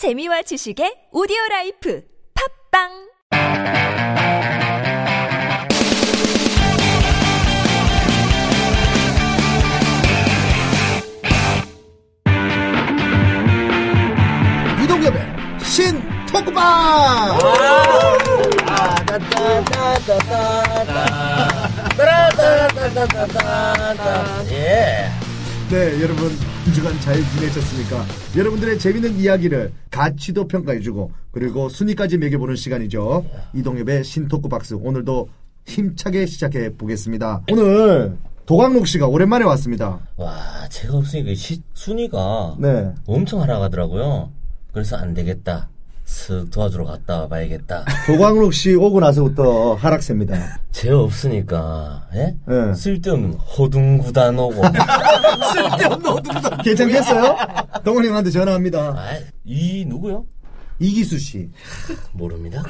재미와 지식의 오디오 라이프 팝빵 이동엽의 신 토크방! 예. 네, 여러분, 한 주간 잘 지내셨습니까? 여러분들의 재밌는 이야기를 가치도 평가해주고, 그리고 순위까지 매겨보는 시간이죠. 이동엽의 신 토크 박스. 오늘도 힘차게 시작해 보겠습니다. 오늘 도광록 씨가 오랜만에 왔습니다. 와, 제가 없으니까 시, 순위가 네. 엄청 하락하더라고요. 그래서 안 되겠다. 쓱 도와주러 갔다 와봐야겠다. 도광록 씨 오고 나서부터 하락세입니다. 제가 없으니까, 예? 네. 쓸데없는 호둥구단 오고. 괜찮겠어요? 동원 형한테 전화합니다. 아, 이, 누구요? 이기수 씨. 모릅니다.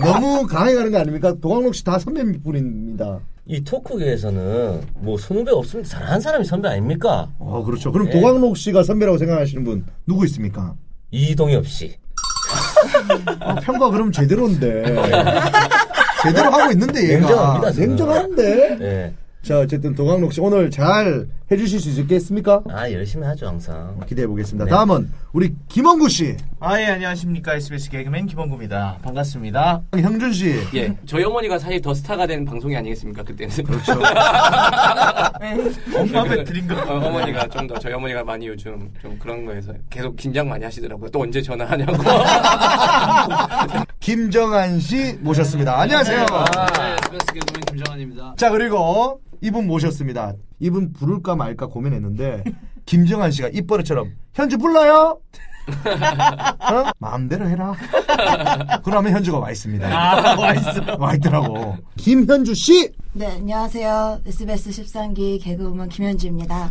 너무 강하게 가는 거 아닙니까? 도광록 씨 다 선배분입니다. 이 토크계에서는 뭐 선후배 없으면 잘하는 사람이 선배 아닙니까? 어, 그렇죠. 그럼 네. 도광록 씨가 선배라고 생각하시는 분 누구 있습니까? 이동엽 씨. 아, 평가 그럼 제대로인데. 제대로 하고 있는데 얘가 냉정합니다. 냉정한데. 예. 자 어쨌든 도광록 씨 오늘 잘 해주실 수 있겠습니까? 아, 열심히 하죠, 항상. 기대해 보겠습니다. 네. 다음은 우리 김원구 씨, 아, 예, 안녕하십니까. SBS 개그맨 김원구입니다. 반갑습니다. 형준 씨. 예, 저희 어머니가 사실 더 스타가 된 방송이 아니겠습니까 그때는. 그렇죠. 엄마 배틀인 거. 어, 어머니가 좀 더 저희 어머니가 많이 요즘 좀 그런 거에서 계속 긴장 많이 하시더라고요. 또 언제 전화하냐고. 김정한 씨 모셨습니다. 안녕하세요. 네, SBS 개그맨 김정환입니다. 자 그리고 이분 모셨습니다. 이분 부를까 말까 고민했는데 김정한 씨가 입버릇처럼 현주 불러요. 어? 마음대로 해라. 그러면 현주가 와 있습니다. 아, 와 있어. 와 있더라고. 김현주 씨. 네, 안녕하세요. SBS 13기 개그우먼 김현주입니다.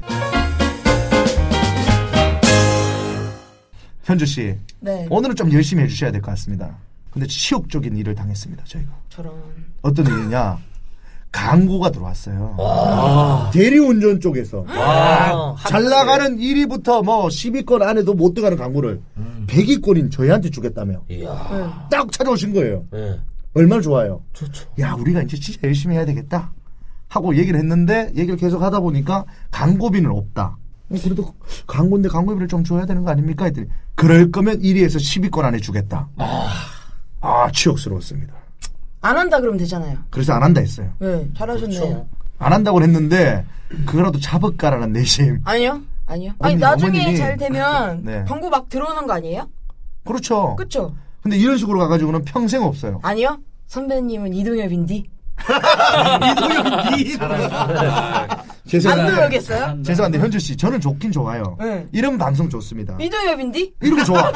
현주 씨. 네. 오늘은 좀 열심히 해주셔야 될 것 같습니다. 근데 치욕적인 일을 당했습니다. 저희가. 저런. 어떤 일이냐? 광고가 들어왔어요. 대리운전 쪽에서 아, 잘 나가는 1위부터 뭐 10위권 안에도 못 들어가는 광고를 100위권인 저희한테 주겠다며 이야. 딱 찾아오신 거예요. 예. 얼마나 좋아요. 좋죠. 야 우리가 이제 진짜 열심히 해야 되겠다 하고 얘기를 했는데 얘기를 계속 하다 보니까 광고비는 없다. 어, 그래도 광고인데 광고비를 좀 줘야 되는 거 아닙니까? 했더니 그럴 거면 1위에서 10위권 안에 주겠다. 아, 치욕스러웠습니다. 안 한다 그러면 되잖아요. 그래서 안 한다 했어요. 네, 잘하셨네요. 그렇죠. 안 한다고 했는데 그거라도 잡을까라는 내심. 아니요? 아니요. 아니, 나중에 어머님이- 잘 되면 네. 광고 막 들어오는 거 아니에요? 그렇죠. 그쵸? 근데 이런 식으로 가가지고는 평생 없어요. 아니요? 선배님은 이동엽인디? 죄송한데, 안 들어오겠어요? 죄송한데 현주 씨, 저는 좋긴 좋아요. 네. 이런 방송 좋습니다. 이동엽인디? 이런 거 좋아.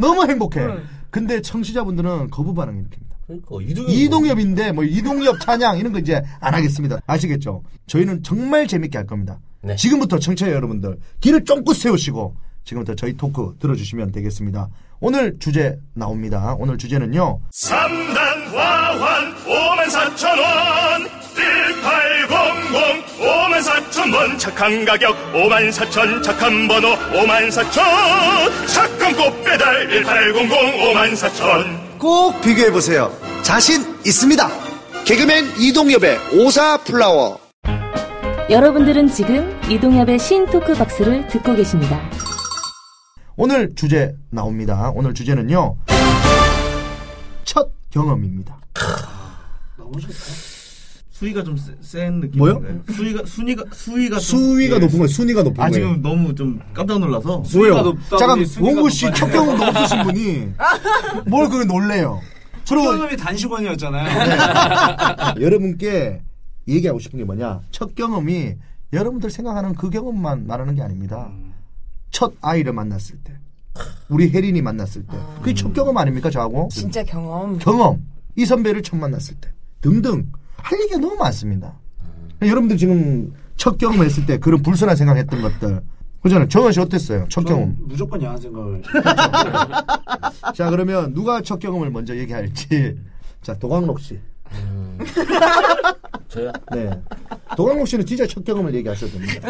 너무 행복해. 응. 근데 청취자분들은 거부 반응 일으킵니다. 그러니까 이동엽. 이동엽 인데 뭐 이동엽 찬양 이런 거 이제 안 하겠습니다. 아시겠죠? 저희는 정말 재밌게 할 겁니다. 네. 지금부터 청취자 여러분들 귀를 쫑긋 세우시고 지금부터 저희 토크 들어주시면 되겠습니다. 오늘 주제 나옵니다. 오늘 주제는요. 3단 과환 5만 4천 원 1800 5만 4천 원 착한 가격 5만 4천 착한 번호 5만 4천 착한 꽃배달 1800 5만 4천 꼭 비교해보세요. 자신 있습니다. 개그맨 이동엽의 오사 플라워. 여러분들은 지금 이동엽의 신 토크 박스를 듣고 계십니다. 오늘 주제 나옵니다. 오늘 주제는요. 첫 경험입니다. 수위가 좀 센 느낌. 뭐요? 수위가, 순위가, 수위가. 좀- 수위가 예. 높은 거예요. 순위가 높은 아, 거예요. 지금 너무 좀 깜짝 놀라서. 왜요? 잠깐 원구 씨 첫 경험도 없으신 분이 뭘 그렇게 놀래요? 그리고 경험이 단식원이었잖아요. 여러분께 얘기하고 싶은 게 뭐냐? 첫 경험이 여러분들 생각하는 그 경험만 말하는 게 아닙니다. 첫 아이를 만났을 때, 우리 혜린이 만났을 때, 그게 첫 경험 아닙니까 저하고? 진짜 경험. 경험, 이 선배를 처음 만났을 때 등등 할 얘기가 너무 많습니다. 여러분들 지금 첫 경험을 했을 때 그런 불순한 생각했던 것들 그잖아요. 정원 씨 어땠어요? 첫 경험. 무조건 야한 생각을. 자 그러면 누가 첫 경험을 먼저 얘기할지. 자 도광록 씨. 저요? 네. 도강록 씨는 진짜 첫 경험을 얘기하셔도 됩니다.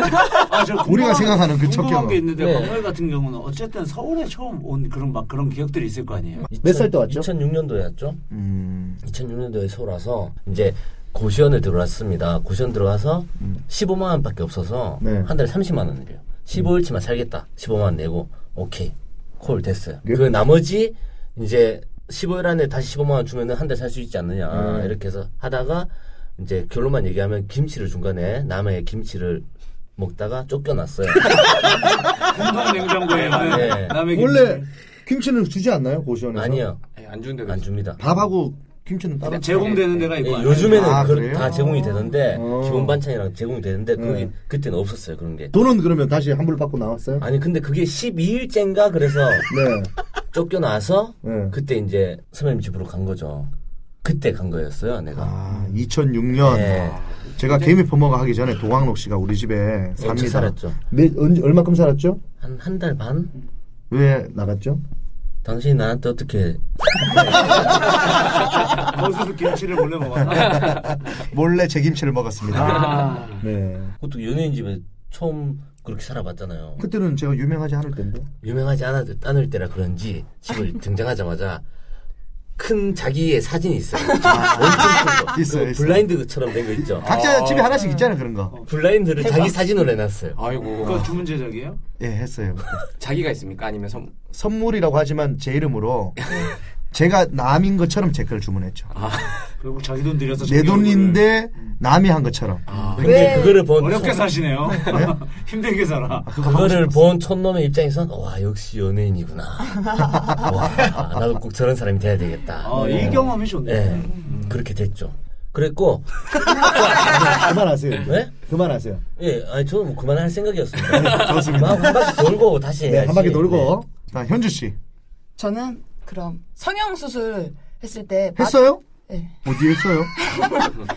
아, 저 우리가 생각하는 그첫 궁금한 경험. 게 있는데 네. 같은 경우는 어쨌든 서울에 처음 온 그런 막 그런 기억들이 있을 거 아니에요. 몇 살 때 왔죠? 2006년도에 왔죠. 음, 2006년도에 서울 와서 이제 고시원을 들어왔습니다. 고시원 들어가서 15만 원밖에 없어서 네. 한 달에 30만 원이래요. 15일치만 살겠다. 15만 원 내고 오케이 콜 됐어요. 예? 그 나머지 이제 15일 안에 다시 15만 원 주면은 한 달 살 수 있지 않느냐 네. 이렇게 해서 하다가 이제 결론만 얘기하면 김치를 중간에 남의 김치를 먹다가 쫓겨났어요. 공동 냉장고에 네. 남의 원래 김치. 김치는 주지 않나요 고시원에서? 아니요 예, 안 주는데도 안. 줍니다. 밥하고 김치는 따로. 제공되는 데가 예, 있고 요즘에는 아, 그래요? 다 제공이 되는데 어. 기본 반찬이랑 제공이 되는데 거기 네. 그때는 없었어요 그런 게. 돈은 그러면 다시 환불 받고 나왔어요? 아니 근데 그게 12일째인가 그래서 네. 쫓겨나서 네. 그때 이제 선배님 집으로 간 거죠. 그때 간 거였어요 내가. 아, 2006년. 네. 제가 개미 퍼머가 하기 전에 도광록 씨가 우리 집에 삽니다. 살았죠? 몇, 언제, 얼마큼 살았죠? 한 한 달 반? 왜 나갔죠? 당신이 나한테 어떻게 거기서 김치를 몰래 먹었나? 몰래 제 김치를 먹었습니다. 아, 네. 그것도 연예인 집에 처음 그렇게 살아봤잖아요. 그때는 제가 유명하지 않을 텐데. 유명하지 않아, 않을 때라 그런지 집을 등장하자마자 큰 자기의 사진이 있어요. 엄청 큰 거. 아, 있어요, 그 있어요. 블라인드처럼 된 거 있죠. 각자 집에 하나씩 있잖아요, 그런 거. 블라인드를 자기 사진으로 해놨어요. 아이고 그거 주문 제작이에요? 예, 했어요. 자기가 있습니까? 아니면 선 선물이라고 하지만 제 이름으로 제가 남인 것처럼 제 걸 주문했죠. 결국 자기 돈 들여서 내 돈인데 남이 한 것처럼. 근데 그거를 본 어렵게 촌- 사시네요. 힘들게 살아. 그거를 본 촌놈의 입장에선 와 역시 연예인이구나. 와 나도 꼭 저런 사람이 돼야 되겠다. 아, 이 경험이 좋네. 네, 그렇게 됐죠. 그랬고 그만하세요. 네? 그만하세요. 예, 아니 저는 뭐 그만할 생각이었습니다. 좋습니다. 막한 바퀴 돌고 다시 네, 해야지. 한 바퀴 돌고. 자, 현주 씨. 저는 그럼 성형 수술 했을 때 맛- 했어요? 네. 어디 했어요?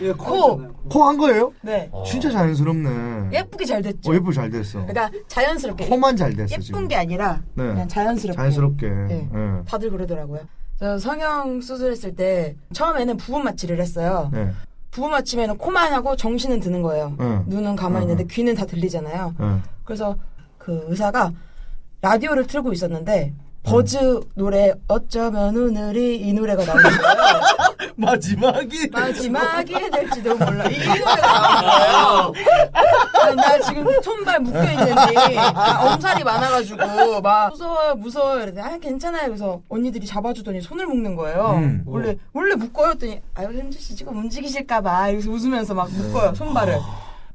예, 코. 코 한 거예요? 네. 어. 진짜 자연스럽네. 예쁘게 잘 됐죠. 어, 예쁘게 잘 됐어. 그러니까 자연스럽게 코만 잘 됐어, 예쁜 지금. 게 아니라 네. 그냥 자연스럽게. 자연스럽게. 네. 예. 다들 그러더라고요. 저 성형 수술했을 때 처음에는 부분 마취를 했어요. 네. 부분 마취면은 코만 하고 정신은 드는 거예요. 응. 눈은 가만히 있는데 귀는 다 들리잖아요. 예. 그래서 그 의사가 라디오를 틀고 있었는데 버즈 노래 어쩌면 오늘이 이 노래가 나오는 거예요. 마지막이. 마지막이 될지도 몰라. 이 노래가 나오는 거예요. 아니, 나 지금 손발 묶여 있는데 엄살이 많아가지고 막 무서워요, 무서워요. 이랬더니 아 괜찮아요. 그래서 언니들이 잡아주더니 손을 묶는 거예요. 음. 원래 원래 묶어요. 했더니 아유 현주 씨 지금 움직이실까봐 이러면서 웃으면서 막 묶어요 손발을.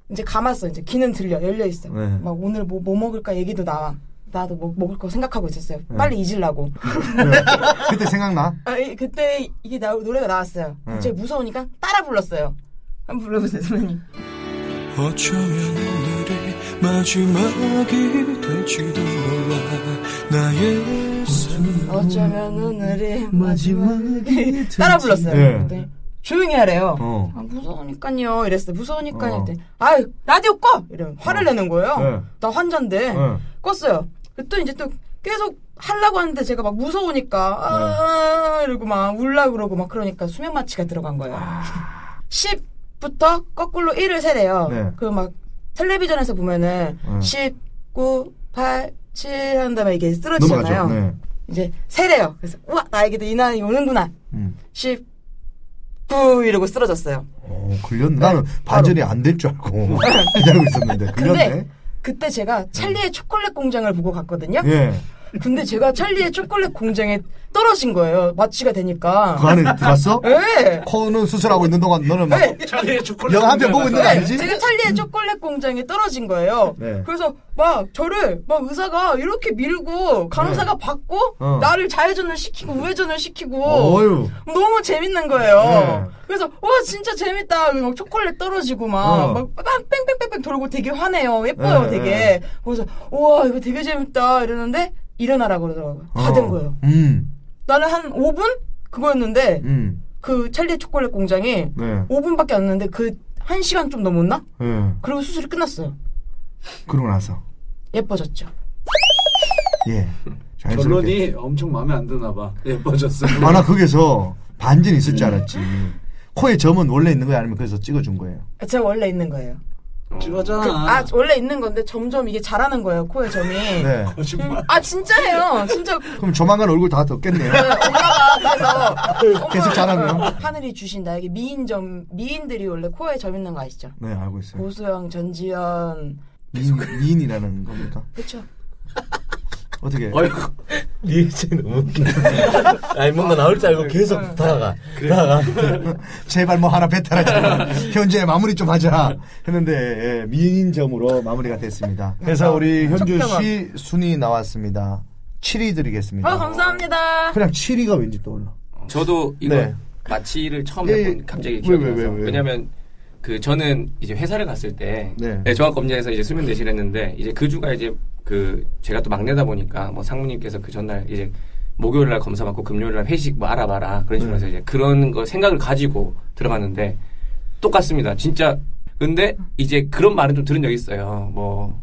이제 감았어. 이제 귀는 들려 열려 있어. 네. 막 오늘 뭐, 뭐 먹을까 얘기도 나와. 나도 뭐 먹을 거 생각하고 있었어요. 빨리 잊으려고. 네. 그때 생각나? 아, 이- 그때 이게 나, 노래가 나왔어요. 네. 갑자기 무서우니까 따라 불렀어요. 한번 불러보세요, 선생님. 어쩌면 오늘이 마지막이 될지도 몰라 나의 삶 어쩌면 오늘이 마지막이 따라 불렀어요. 네. 조용히 하래요. 어. 아, 무서우니까요. 이랬어요. 무서우니까요. 어. 했더니 아 라디오 꺼! 이러면 화를 내는 거예요. 네. 나 환자인데. 네. 껐어요. 또 이제 또 계속 하려고 하는데 제가 막 무서우니까 아 이러고 막 울라 그러고 막 그러니까 수면 마취가 들어간 거예요. 10부터 거꾸로 1을 세래요. 네. 그막 텔레비전에서 보면은 네. 10, 9, 8, 7한 다음에 이게 쓰러지잖아요. 네. 이제 세래요. 그래서 우와 나에게도 이 날이 오는구나. 음. 10, 9 이러고 쓰러졌어요. 어, 걸렸네. 나는 반전이 안 될 줄 알고 기다리고 있었는데. 걸렸네. 그때 제가 찰리의 초콜릿 공장을 보고 갔거든요. 예. 근데 제가 찰리의 초콜릿 공장에 떨어진 거예요. 마취가 되니까. 그 안에 들어갔어? 네. 코는 수술하고 있는 동안 너는 막 네. 찰리의 초콜릿. 영화 한 편 보고 있는 거 아니지? 제가 찰리의 초콜릿 공장에 떨어진 거예요. 네. 그래서 막 저를 막 의사가 이렇게 밀고 간호사가 받고 어. 나를 좌회전을 시키고 우회전을 시키고 어휴. 너무 재밌는 거예요. 네. 그래서 와 진짜 재밌다. 막 초콜릿 떨어지고 막, 어. 막, 막 뺑뺑뺑뺑 돌고 되게 화내요. 예뻐요, 네, 되게. 네. 그래서 와 이거 되게 재밌다 이러는데 일어나라 그러더라고요. 다된 어. 거예요. 음. 나는 한 5분 그거였는데 음. 그 찰리의 초콜릿 공장이 네. 5분밖에 안 했는데 그 1시간 좀 넘었나? 예. 그리고 수술이 끝났어요. 그러고 나서. 예뻐졌죠. 예. 결론이 엄청 마음에 안 드나 봐. 예뻐졌어. 아, 나 거기서 반전이 있을 줄 알았지. 코에 점은 원래 있는 거예요? 아니면 그래서 찍어준 거예요? 제가 원래 있는 거예요. 찍었잖아. 그, 아 원래 있는 건데 점점 이게 자라는 거예요 코에 점이. 네. 거짓말. 아 진짜예요. 진짜 그럼 조만간 얼굴 다 덮겠네요. 엄마가 그래서 계속 자라면. 하늘이 주신 나에게 미인점 미인들이 원래 코에 점 있는 거 아시죠? 네, 알고 있어요. 고소영, 전지현. 미인, 미인이라는 겁니까? 그렇죠. 어떻게? 어이구, 리액션이 너무 웃기네. 아니, 뭔가 나올 줄 알고 계속 다가가. 다가가. 제발 뭐 하나 배탈하자. 현재 마무리 좀 하자. 했는데 예, 미인점으로 마무리가 됐습니다. 그래서 우리 현주 씨 순위 나왔습니다. 7위 드리겠습니다. 아 감사합니다. 그냥 7위가 왠지 떠올라. 저도 이거 네. 마취를 처음 예, 해본 예. 갑자기 왜, 기억이 왜, 나서 왜, 왜? 왜냐면 그 저는 이제 회사를 갔을 때 네. 네, 종합 검진에서 이제 수면 내실 했는데 이제 그 주가 이제 그 제가 또 막내다 보니까 뭐 상무님께서 그 전날 이제 목요일 날 검사 받고 금요일 날 회식 뭐 알아봐라 그런 식으로 해서 이제 그런 거 생각을 가지고 들어갔는데 똑같습니다 진짜 근데 이제 그런 말은 좀 들은 적이 있어요 뭐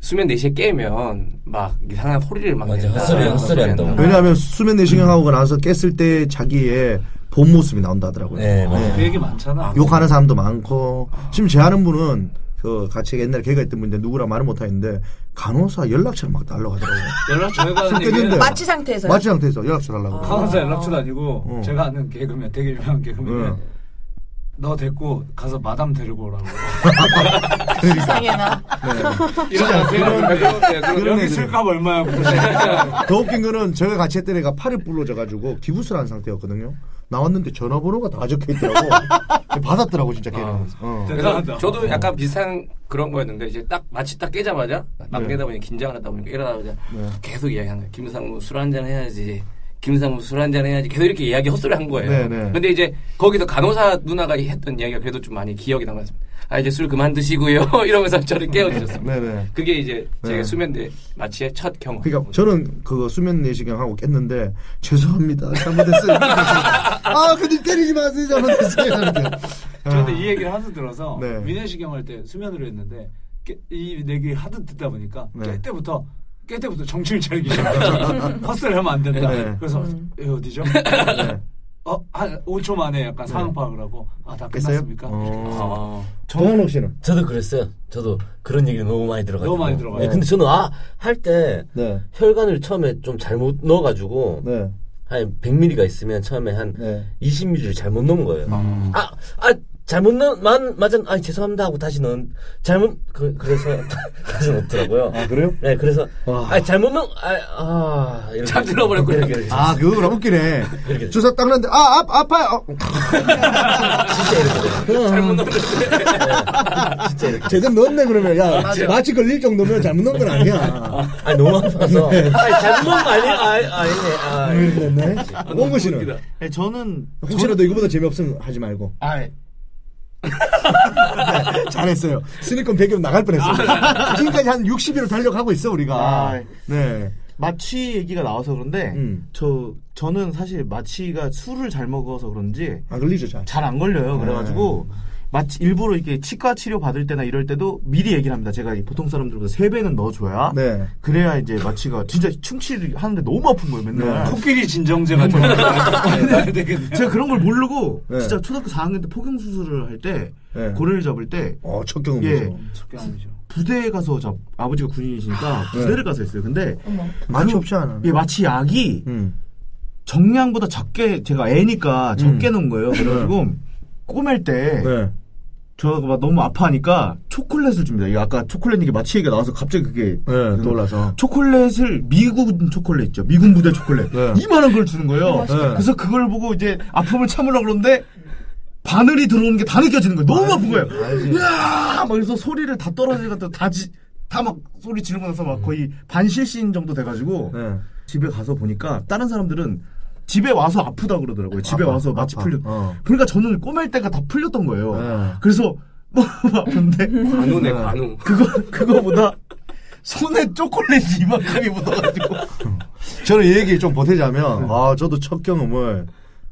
수면 내시에 깨면 막 이상한 소리를 막 맞아, 낸다. 헛소리, 헛소리 한다고. 왜냐하면 수면 내시경 하고 나서 깼을 때 자기의 본 모습이 나온다 하더라고요. 네, 맞아요. 그 얘기 많잖아. 욕하는 사람도 많고 지금 제 아는 분은 그 같이 옛날에 걔가 있던 분인데 누구랑 말을 못 하는데 간호사 연락처를 막 달라고 하더라고요. 연락 저희가 술 하는 얘기는 깼는데 마취 상태에서. 마취 상태에서 연락처 달라고. 간호사 연락처도 아니고 어. 제가 아는 개그맨 되게 유명한 개그맨은 어. 너 데리고 가서 마담 데리고 오라고. 세상에나. 진짜 그런- 그런- 네, 여기. 술값 얼마야? 더 웃긴 거는 저희가 같이 했던 애가 팔이 부러져 가지고 기부스를 한 상태였거든요. 나왔는데 전화번호가 다 적혀 있더라고. 받았더라고 진짜 걔는. 어. 그래서. 저도 약간 비슷한 그런 거였는데 이제 딱 마치 딱 깨자마자 막내다 네. 보니 긴장을 하다 보니까 일어나자마자 네. 계속 이야기하는. 김상무 술 한잔 해야지. 김상무 술 한잔 해야지. 계속 이렇게 이야기 헛소리 한 거예요. 네, 네. 근데 이제 거기서 간호사 누나가 했던 이야기가 그래도 좀 많이 기억이 남았습니다. 아 이제 술 그만 드시고요. 이러면서 저를 깨워주셨습니다. 네네. 그게 이제 제 네. 수면대 마취의 첫 경험. 그러니까 저는 그거 수면 내시경 하고 깼는데 죄송합니다 잘못했어요. 아 근데 때리지 마세요 잘못했어요. 이 얘기를 하도 들어서 네. 위내시경 할 때 수면으로 했는데 깨- 이 얘기 하도 듣다 보니까 네. 깰 때부터 깰 때부터 정신을 차리기 시작해요. 헛소리 하면 안 된다. 네. 그래서 음. 예, 어디죠? 네. 어, 한 5초 만에 약간 상황 파악을 하고 아, 다? 끝났습니까? 어. 아, 정한옥 씨는? 저도 그랬어요. 저도 그런 얘기를 너무 많이 들어가지고. 너무 많이 들어가요. 네, 근데 저는 아, 할때 네. 혈관을 처음에 좀 잘못 넣어가지고 네. 한 100ml가 있으면 처음에 한 네. 20ml를 잘못 넣은 거예요. 아, 아, 잘못 만, 맞아, 아, 죄송합니다 하고 다시 넣은, 잘못, 그, 그래서, 다시 넣더라고요. 아 그래요? 네, 그래서, 와. 아, 잘못 넣은, 아, 아, 이렇게. 참 들어버렸구나. 이렇게, 이렇게. 아 그거 그럼 웃기네. 이렇게. 주사 딱 놨는데 아 아, 아파요. 어. 진짜 이렇게. 잘못 넣었는데. 진짜 이렇게. 제대로 넣었네 그러면 야 마취 걸릴 정도면 잘못 넣은 건 아니야. 아니, 너무 아파서. 아니, 잘못 넣은 거 아니야? 아, 아니네. 아, 이렇게 됐네. 원구 씨는 웃기다. 네, 저는 혹시라도 이거보다 재미없으면 하지 말고. 아 네, 잘했어요. 스니커 배경 나갈 뻔했어요. 지금까지 한 60일을 달려가고 있어 우리가. 아. 네. 마취 얘기가 나와서 그런데 음. 저 저는 사실 마취가 술을 잘 먹어서 그런지 안 걸리죠 잘. 잘안 걸려요. 네. 그래가지고 마취 일부러 이렇게 치과 치료 받을 때나 이럴 때도 미리 얘기를 합니다. 제가 이 보통 사람들보다 세 배는 넣어줘야 네. 그래야 이제 마취가 진짜 충치를 하는데 너무 아픈 거예요 맨날. 네. 코끼리 진정제가 들어가야 되겠네요. 제가 그런 걸 모르고 네. 진짜 초등학교 4학년 때 폭경 수술을 할때 네. 고래를 잡을 때 어, 첫 경험이죠. 예. 적경이죠. 부대에 가서 저 아버지가 군인이시니까 네. 부대를 가서 했어요. 근데 마취 없지 않아. 예, 마취 약이 음. 정량보다 적게 제가 애니까 적게 음. 넣은 거예요. 그래가지고 꼬맬 때 네. 저가 막 너무 아파하니까 초콜릿을 줍니다. 이게 아까 초콜릿 이게 마취 얘기가 나와서 갑자기 그게 네, 떠올라서. 초콜릿을 미군 초콜릿 있죠. 미군 부대 초콜릿. 네. 이만한 걸 주는 거예요. 네. 그래서 그걸 보고 이제 아픔을 참으려고 그러는데 바늘이 들어오는 게 다 느껴지는 거예요. 너무 아픈 거예요. 알지. 야! 막 그래서 소리를 다 떨어지고 다다 막 소리 지르고 나서 막 거의 반실신 정도 돼가지고 네. 집에 가서 보니까 다른 사람들은 집에 와서 아프다 그러더라고요. 집에 아파, 와서 마취 아파. 풀려. 어. 그러니까 저는 꼬맬 때가 다 풀렸던 거예요. 네. 그래서 너무 아픈데 관우네 관우. 그거 그거보다 손에 초콜릿이 이만큼이 묻어가지고 저는 이 얘기 좀 보태자면, 아, 저도 첫 경험을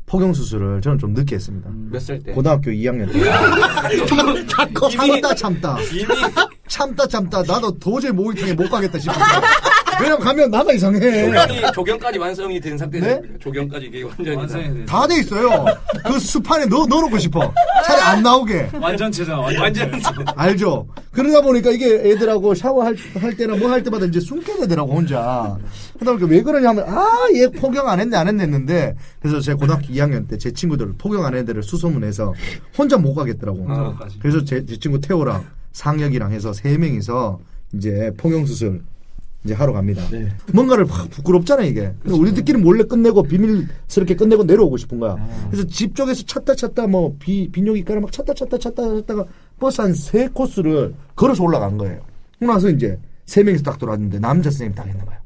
포경 수술을 저는 좀 늦게 했습니다. 몇 살 때? 고등학교 2학년 때. 참다 참다. 참다 참다. 나도 도저히 목욕탕에 못 가겠다 싶었어. 왜냐면 가면 나가 이상해. 조경이 조경까지 완성이 된 상태죠. 네? 조경까지 이게 완전히 완성이 다돼 있어요. 그 숲안에 넣어, 넣어놓고 싶어. 차라리 안 나오게. 완전체잖아. 완전. 알죠? 그러다 보니까 이게 애들하고 샤워할 할 때나 뭐 할 때마다 이제 숨게 되더라고, 혼자. 그러다 보니까 왜 그러냐면, 아, 얘 포경 안 했네, 안 했네 했는데. 그래서 제가 고등학교 2학년 때 제 친구들 포경 안 애들을 수소문해서 혼자 못 가겠더라고. 혼자. 그래서 제, 제 친구 태호랑 상혁이랑 해서 세 명이서 이제 포경 수술 이제 하러 갑니다. 뭔가를 확 부끄럽잖아 이게. 그래서 우리들끼리 몰래 끝내고 비밀스럽게 끝내고 내려오고 싶은 거야. 그래서 집 쪽에서 찾다 찾다 뭐 비, 비뇨기과를 막 찾다 찾다 찾다 찾다가 버스 한 세 코스를 걸어서 올라간 거예요. 그러고 나서 이제 세 명이서 딱 돌아왔는데 남자 선생님이 딱 있는 거야.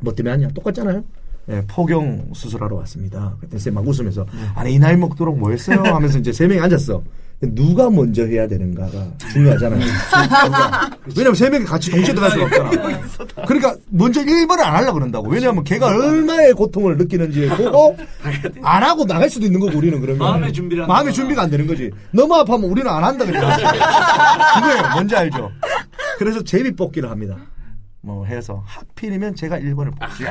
뭐 때문에 하냐? 똑같잖아요. 예, 포경 수술하러 왔습니다. 그때 쌤막 웃으면서 아니 이 나이 먹도록 뭐 했어요? 하면서 이제 세 명이 앉았어. 누가 먼저 해야 되는가가 중요하잖아요. 왜냐면 세 명이 같이 동시에 들어갈 수가 없잖아. 그러니까 먼저 1번을 안 하려고 그런다고. 왜냐면 걔가 얼마의 고통을 느끼는지 보고 안 하고 나갈 수도 있는 거고 우리는 그러면 마음의 준비를. 마음의 준비가 안 되는 거지. 너무 아파하면 우리는 안 한다 그래. 그거예요. 뭔지 알죠? 그래서 제비 뽑기를 합니다. 뭐 해서 하필이면 제가 1번을 뽑지.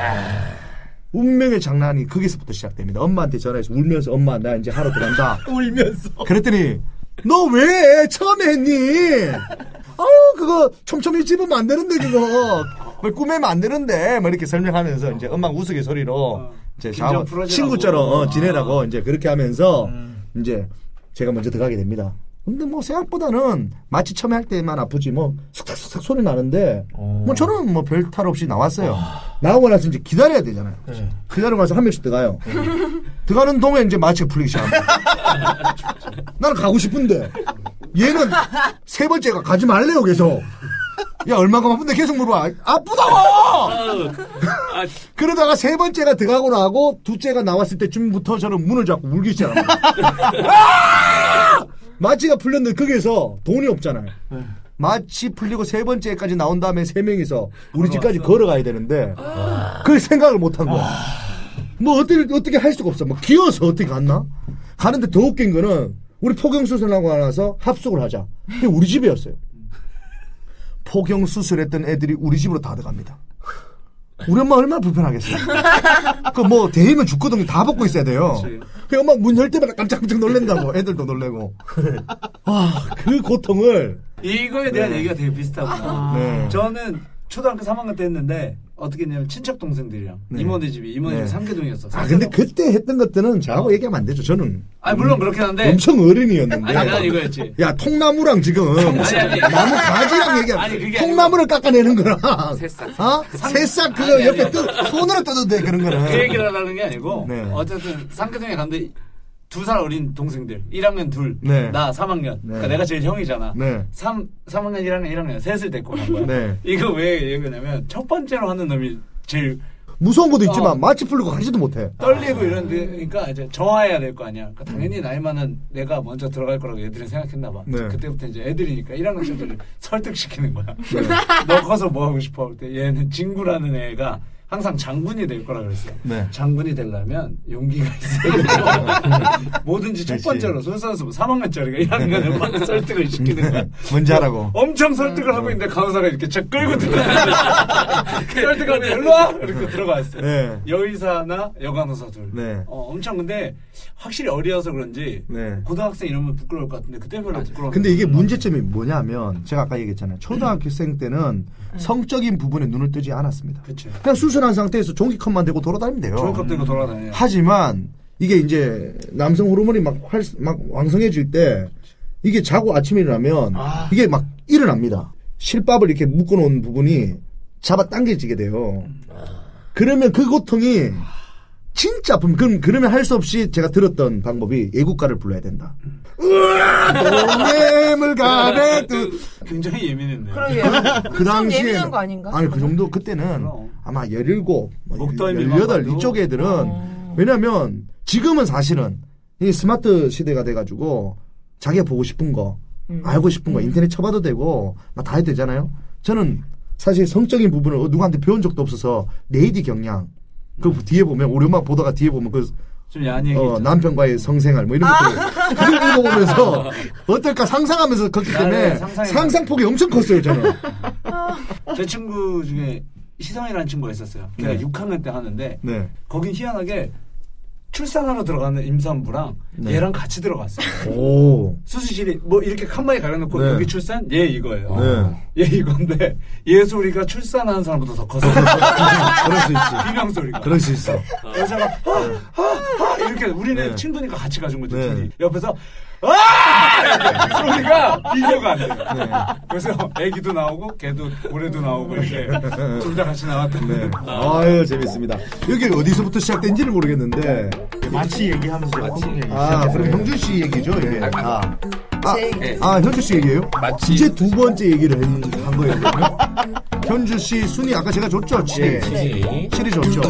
운명의 장난이 거기서부터 시작됩니다. 엄마한테 전화해서 울면서 엄마 나 이제 하러 들어간다. 울면서. 그랬더니 너 왜 처음에 했니? 아우 그거 촘촘히 집으면 안 되는데 그거 뭐 꾸매면 안 되는데 뭐 이렇게 설명하면서 이제 엄마 우스갯소리로 이제 긴장 샤워 풀어주라고. 친구처럼 어, 아. 지내라고 이제 그렇게 하면서 이제 제가 먼저 들어가게 됩니다. 근데 뭐 생각보다는 마취 처음에 할 때만 아프지 뭐 쑥삭쑥삭 소리 나는데 뭐 저는 뭐 별 탈 없이 나왔어요. 나오고 나서 이제 기다려야 되잖아요. 기다리고 나서 한 명씩 들어가요. 들어가는 동안 이제 마취가 풀리기 시작합니다. 나는 가고 싶은데 얘는 세 번째가 가지 말래요 계속. 야 얼마가 아픈데 계속 물어봐. 아프다고. 그러다가 세 번째가 들어가고 나고 둘째가 나왔을 때쯤부터 저는 문을 잡고 울기 시작합니다. 아! 마취가 풀렸는데 거기에서 돈이 없잖아요. 마취 풀리고 세 번째까지 나온 다음에 세 명이서 우리 집까지 걸어가야 되는데 그걸 생각을 못 한 거야. 뭐 어떻게 어떻게 할 수가 없어. 뭐 기어서 어떻게 갔나? 가는데 더 웃긴 거는 우리 포경 수술하고 나서 합숙을 하자. 그게 우리 집이었어요. 포경 수술했던 애들이 우리 집으로 다 들어갑니다. 우리 엄마 얼마나 불편하겠어요. 그 뭐 대이면 죽거든요. 다 벗고 있어야 돼요. 그 엄마 문열 때마다 깜짝깜짝 놀란다고. 애들도 놀래고. 아, 그 고통을 이거에 대한 네. 얘기가 되게 비슷하구나. 네. 저는 초등학교 3학년 때 했는데 어떻게 했냐면 친척 동생들이랑 네. 이모네 집이 이모네 네. 집이 삼계동이었어. 아 근데 그때 했던 것들은 저하고 얘기하면 안 되죠. 저는 아니 물론 그렇긴 한데 엄청 어른이었는데. 아니 난 이거였지. 야 통나무랑 지금 아니, 아니. 나무 가지랑 얘기하 아니, 그게 통나무를 깎아내는 거랑 새싹. 어? 새싹 그거 아니, 옆에 아니. 뜯 손으로 뜯어도 돼 그런 거는 그 얘기를 하려는 게 아니고 네. 어쨌든 삼계동에 갔는데 두 살 어린 동생들 1학년 둘, 네. 나 3학년. 그러니까 내가 제일 형이잖아. 네. 3, 3학년, 1학년, 1학년 셋을 데리고 간 거야. 네. 이거 왜 얘기냐면 첫 번째로 하는 놈이 제일 무서운 것도 있지만 어. 마취 풀리고 가지도 못해 떨리고 이런데 그러니까 이제 정화해야 될 거 아니야. 그러니까 당연히 나이 많은 내가 먼저 들어갈 거라고 애들이 생각했나 봐. 네. 그때부터 이제 애들이니까 1학년 친구들을 설득시키는 거야. 네. 너 커서 뭐 하고 싶어? 그때 얘는 진구라는 애가 항상 장군이 될 거라 그랬어요. 네. 장군이 되려면 용기가 있어야 돼. 뭐든지 첫. 번째로 솔선수 3학년짜리가 1학년을 막 설득을 시키는 거야. 뭔지 하라고 엄청 설득을 하고 있는데 강사가 이렇게 저 끌고 들어가. 설득하고 일로 와! 이렇게 들어갔어요. 네. 여의사나 여간호사 둘. 네. 어, 엄청 근데 확실히 어려서 그런지 네. 고등학생 이러면 부끄러울 것 같은데 그때 별로 부끄러워. 근데 이게 문제점이 뭐냐면 제가 아까 얘기했잖아요 초등학생 때는 성적인 부분에 눈을 뜨지 않았습니다 그쵸. 그냥 수술 한 상태에서 종이컵만 대고 돌아다니면 돼요 종이컵 들고 돌아다녀요. 하지만 이게 이제 남성 호르몬이 막, 활, 막 왕성해질 때 이게 자고 아침에 일어나면 이게 막 일어납니다. 실밥을 이렇게 묶어놓은 부분이 잡아 당겨지게 돼요. 그러면 그 고통이 진짜 아픔. 그럼 그러면 할 수 없이 제가 들었던 방법이 애국가를 불러야 된다. 으아, 동해물 가네 두 굉장히 예민했네요. 그러게요. 그 당시에 예민한 거 아닌가? 아니 그 정도 그때는 아마 17, 뭐 목덜미만 18 봐도. 이쪽 애들은 왜냐면 지금은 사실은 이 스마트 시대가 돼 가지고 자기가 보고 싶은 거 알고 싶은 거 인터넷 쳐봐도 되고 막다 해도 되잖아요. 저는 사실 성적인 부분을 누구한테 배운 적도 없어서 레이디 경량 그 뒤에 보면 우리 엄마 보다가 뒤에 보면 그 좀 야한 얘기. 어, 남편과의 성생활 뭐 이런 것들 그걸 읽어보면서 어떨까 상상하면서 컸기 나는 때문에 상상이 상상폭이 엄청 컸어요 저는. 제 친구 중에 희성이라는 친구가 있었어요. 걔가 네. 6학년 때 하는데 네. 거긴 희한하게 출산하러 들어가는 임산부랑 네. 얘랑 같이 들어갔어요. 오. 수술실이 뭐 이렇게 칸막이 가려놓고 네. 여기 출산 얘 이거예요. 네. 얘 이건데 얘 소리가 출산하는 사람보다 더 커서 그럴 수 있지. 비명 소리가. 그럴 수 있어. 여자가 아, 이렇게 우리는 네. 친구니까 같이 가준 거죠. 네. 둘이 옆에서 아 이렇게 소리가 비교가 안 돼요. 네. 그래서 애기도 나오고 걔도 고래도 나오고 이렇게 둘 다 같이 나왔던데. 네. 아유 재밌습니다. 여기 어디서부터 시작된지를 모르겠는데 마치 얘기하면서 얘기 아 그럼. 형준 씨 얘기죠 이게. 아, 아. 네. 아 현주 씨 얘기예요? 마치- 이제 두 번째 얘기를 한, 한 거예요. 그러면? 현주 씨 순위 아까 제가 줬죠? 7위. 네. 7위 줬죠.